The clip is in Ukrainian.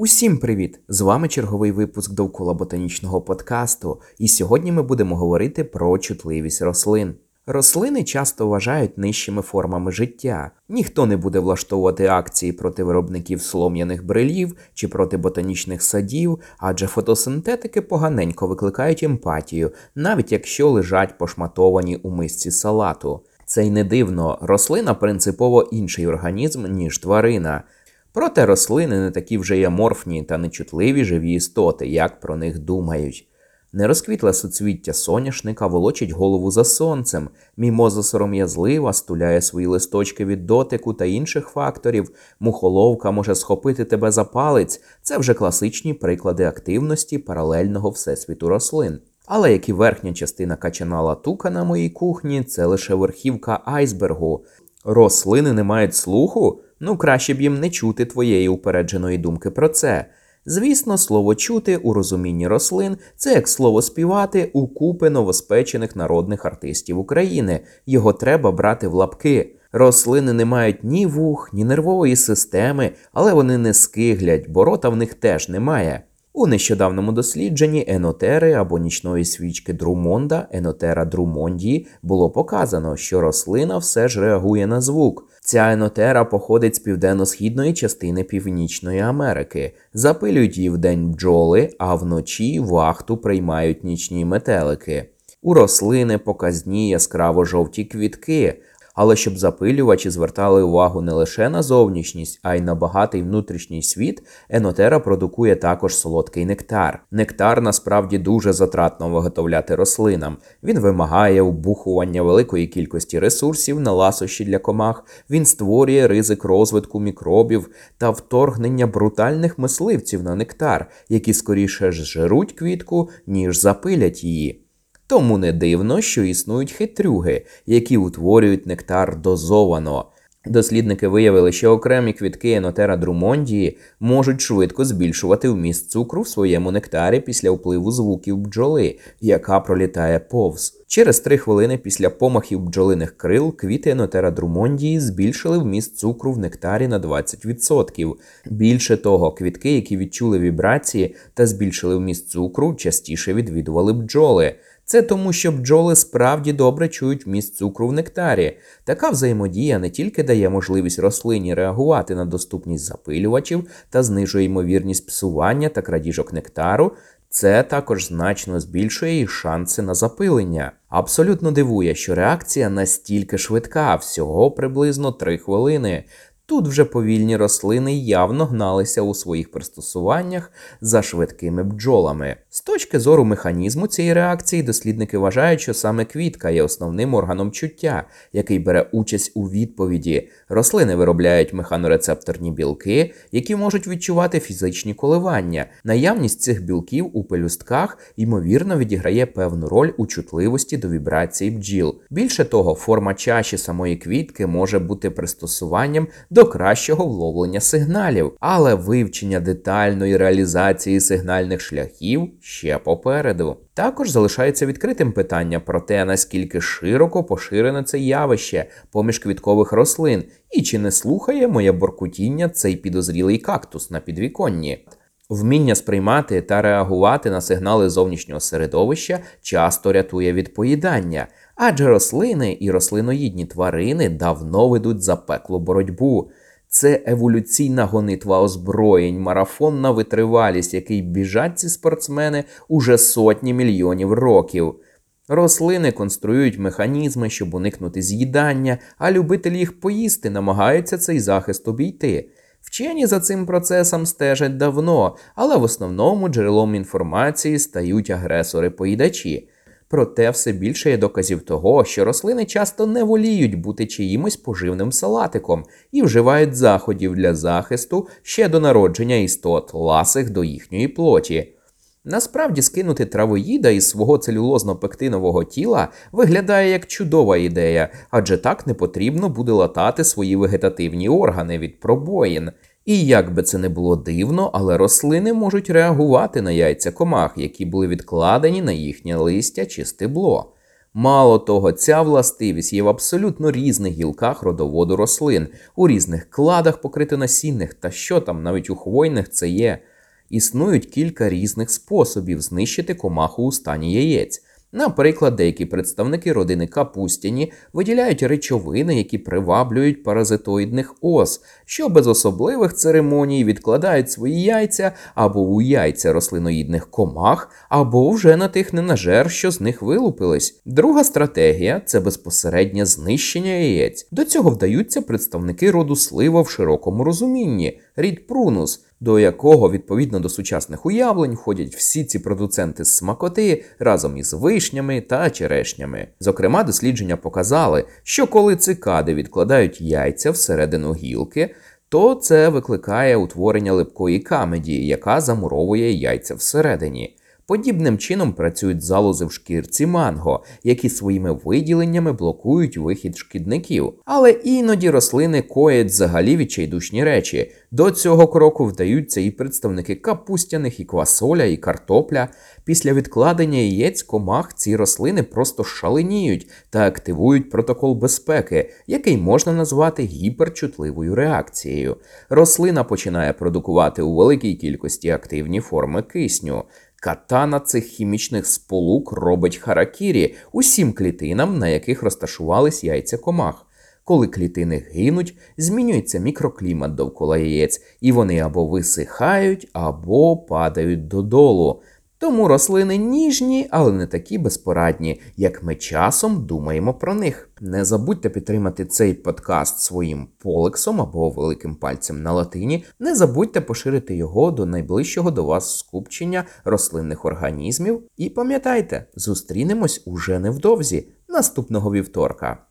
Усім привіт! З вами черговий випуск довкола ботанічного подкасту, і сьогодні ми будемо говорити про чутливість рослин. Рослини часто вважають нижчими формами життя. Ніхто не буде влаштовувати акції проти виробників слом'яних брелів чи проти ботанічних садів, адже фотосинтетики поганенько викликають емпатію, навіть якщо лежать пошматовані у мисці салату. Це й не дивно, рослина принципово інший організм, ніж тварина. Проте рослини не такі вже й аморфні та нечутливі живі істоти, як про них думають. Нерозквітле суцвіття соняшника волочить голову за сонцем, мімоза сором'язлива стуляє свої листочки від дотику та інших факторів, мухоловка може схопити тебе за палець. Це вже класичні приклади активності паралельного всесвіту рослин. Але як і верхня частина качана латука на моїй кухні, це лише верхівка айсбергу. Рослини не мають слуху? Ну краще б їм не чути твоєї упередженої думки про це. Звісно, слово чути у розумінні рослин це як слово співати у купи новоспечених народних артистів України. Його треба брати в лапки. Рослини не мають ні вух, ні нервової системи, але вони не скиглять, бо рота в них теж немає. У нещодавному дослідженні енотери або нічної свічки Друмонда, енотера Друмондії, було показано, що рослина все ж реагує на звук. Ця енотера походить з південно-східної частини Північної Америки. Запилюють її вдень бджоли, а вночі вахту приймають нічні метелики. У рослини показні яскраво жовті квітки, але щоб запилювачі звертали увагу не лише на зовнішність, а й на багатий внутрішній світ, енотера продукує також солодкий нектар. Нектар насправді дуже затратно виготовляти рослинам. Він вимагає убухування великої кількості ресурсів на ласощі для комах, він створює ризик розвитку мікробів та вторгнення брутальних мисливців на нектар, які скоріше зжируть квітку, ніж запилять її. Тому не дивно, що існують хитрюги, які утворюють нектар дозовано. Дослідники виявили, що окремі квітки енотера Друмондії можуть швидко збільшувати вміст цукру в своєму нектарі після впливу звуків бджоли, яка пролітає повз. Через три хвилини після помахів бджолиних крил квіти енотера Друмондії збільшили вміст цукру в нектарі на 20%. Більше того, квітки, які відчули вібрації та збільшили вміст цукру, частіше відвідували бджоли. Це тому, що бджоли справді добре чують вміст цукру в нектарі. Така взаємодія не тільки дає можливість рослині реагувати на доступність запилювачів та знижує ймовірність псування та крадіжок нектару. Це також значно збільшує і шанси на запилення. Абсолютно дивує, що реакція настільки швидка, всього приблизно 3 хвилини. Тут вже повільні рослини явно гналися у своїх пристосуваннях за швидкими бджолами. З точки зору механізму цієї реакції, дослідники вважають, що саме квітка є основним органом чуття, який бере участь у відповіді. Рослини виробляють механорецепторні білки, які можуть відчувати фізичні коливання. Наявність цих білків у пелюстках ймовірно відіграє певну роль у чутливості до вібрації бджіл. Більше того, форма чаші самої квітки може бути пристосуванням до кращого вловлення сигналів, але вивчення детальної реалізації сигнальних шляхів ще попереду. Також залишається відкритим питання про те, наскільки широко поширене це явище поміж квіткових рослин, і чи не слухає моє боркутіння цей підозрілий кактус на підвіконні. Вміння сприймати та реагувати на сигнали зовнішнього середовища часто рятує від поїдання, адже рослини і рослиноїдні тварини давно ведуть запеклу боротьбу. Це еволюційна гонитва озброєнь, марафонна витривалість, який біжать ці спортсмени уже сотні мільйонів років. Рослини конструюють механізми, щоб уникнути з'їдання, а любителі їх поїсти намагаються цей захист обійти. Вчені за цим процесом стежать давно, але в основному джерелом інформації стають агресори-поїдачі. Проте все більше є доказів того, що рослини часто не воліють бути чиїмось поживним салатиком і вживають заходів для захисту ще до народження істот, ласих до їхньої плоті. Насправді скинути травоїда із свого целюлозно-пектинового тіла виглядає як чудова ідея, адже так не потрібно буде латати свої вегетативні органи від пробоїн. І як би це не було дивно, але рослини можуть реагувати на яйця комах, які були відкладені на їхнє листя чи стебло. Мало того, ця властивість є в абсолютно різних гілках родоводу рослин, у різних кладах покритонасінних та що там, навіть у хвойних це є. Існують кілька різних способів знищити комаху у стані яєць. Наприклад, деякі представники родини капустяні виділяють речовини, які приваблюють паразитоїдних ос, що без особливих церемоній відкладають свої яйця або у яйця рослиноїдних комах, або вже на тих ненажер, що з них вилупились. Друга стратегія це безпосереднє знищення яєць. До цього вдаються представники роду слива в широкому розумінні, рід прунус до якого, відповідно до сучасних уявлень, входять всі ці продуценти з смакоти разом із вишнями та черешнями. Зокрема, дослідження показали, що коли цикади відкладають яйця всередину гілки, то це викликає утворення липкої камеді, яка замуровує яйця всередині. Подібним чином працюють залози в шкірці манго, які своїми виділеннями блокують вихід шкідників. Але іноді рослини коять взагалі відчайдушні речі. До цього кроку вдаються і представники капустяних, і квасоля, і картопля. Після відкладення яєць комах ці рослини просто шаленіють та активують протокол безпеки, який можна назвати гіперчутливою реакцією. Рослина починає продукувати у великій кількості активні форми кисню. Катана цих хімічних сполук робить харакірі усім клітинам, на яких розташувались яйця комах. Коли клітини гинуть, змінюється мікроклімат довкола яєць, і вони або висихають, або падають додолу. Тому рослини ніжні, але не такі безпорадні, як ми часом думаємо про них. Не забудьте підтримати цей подкаст своїм полексом або великим пальцем на латині. Не забудьте поширити його до найближчого до вас скупчення рослинних організмів. І пам'ятайте, зустрінемось уже невдовзі, наступного вівторка.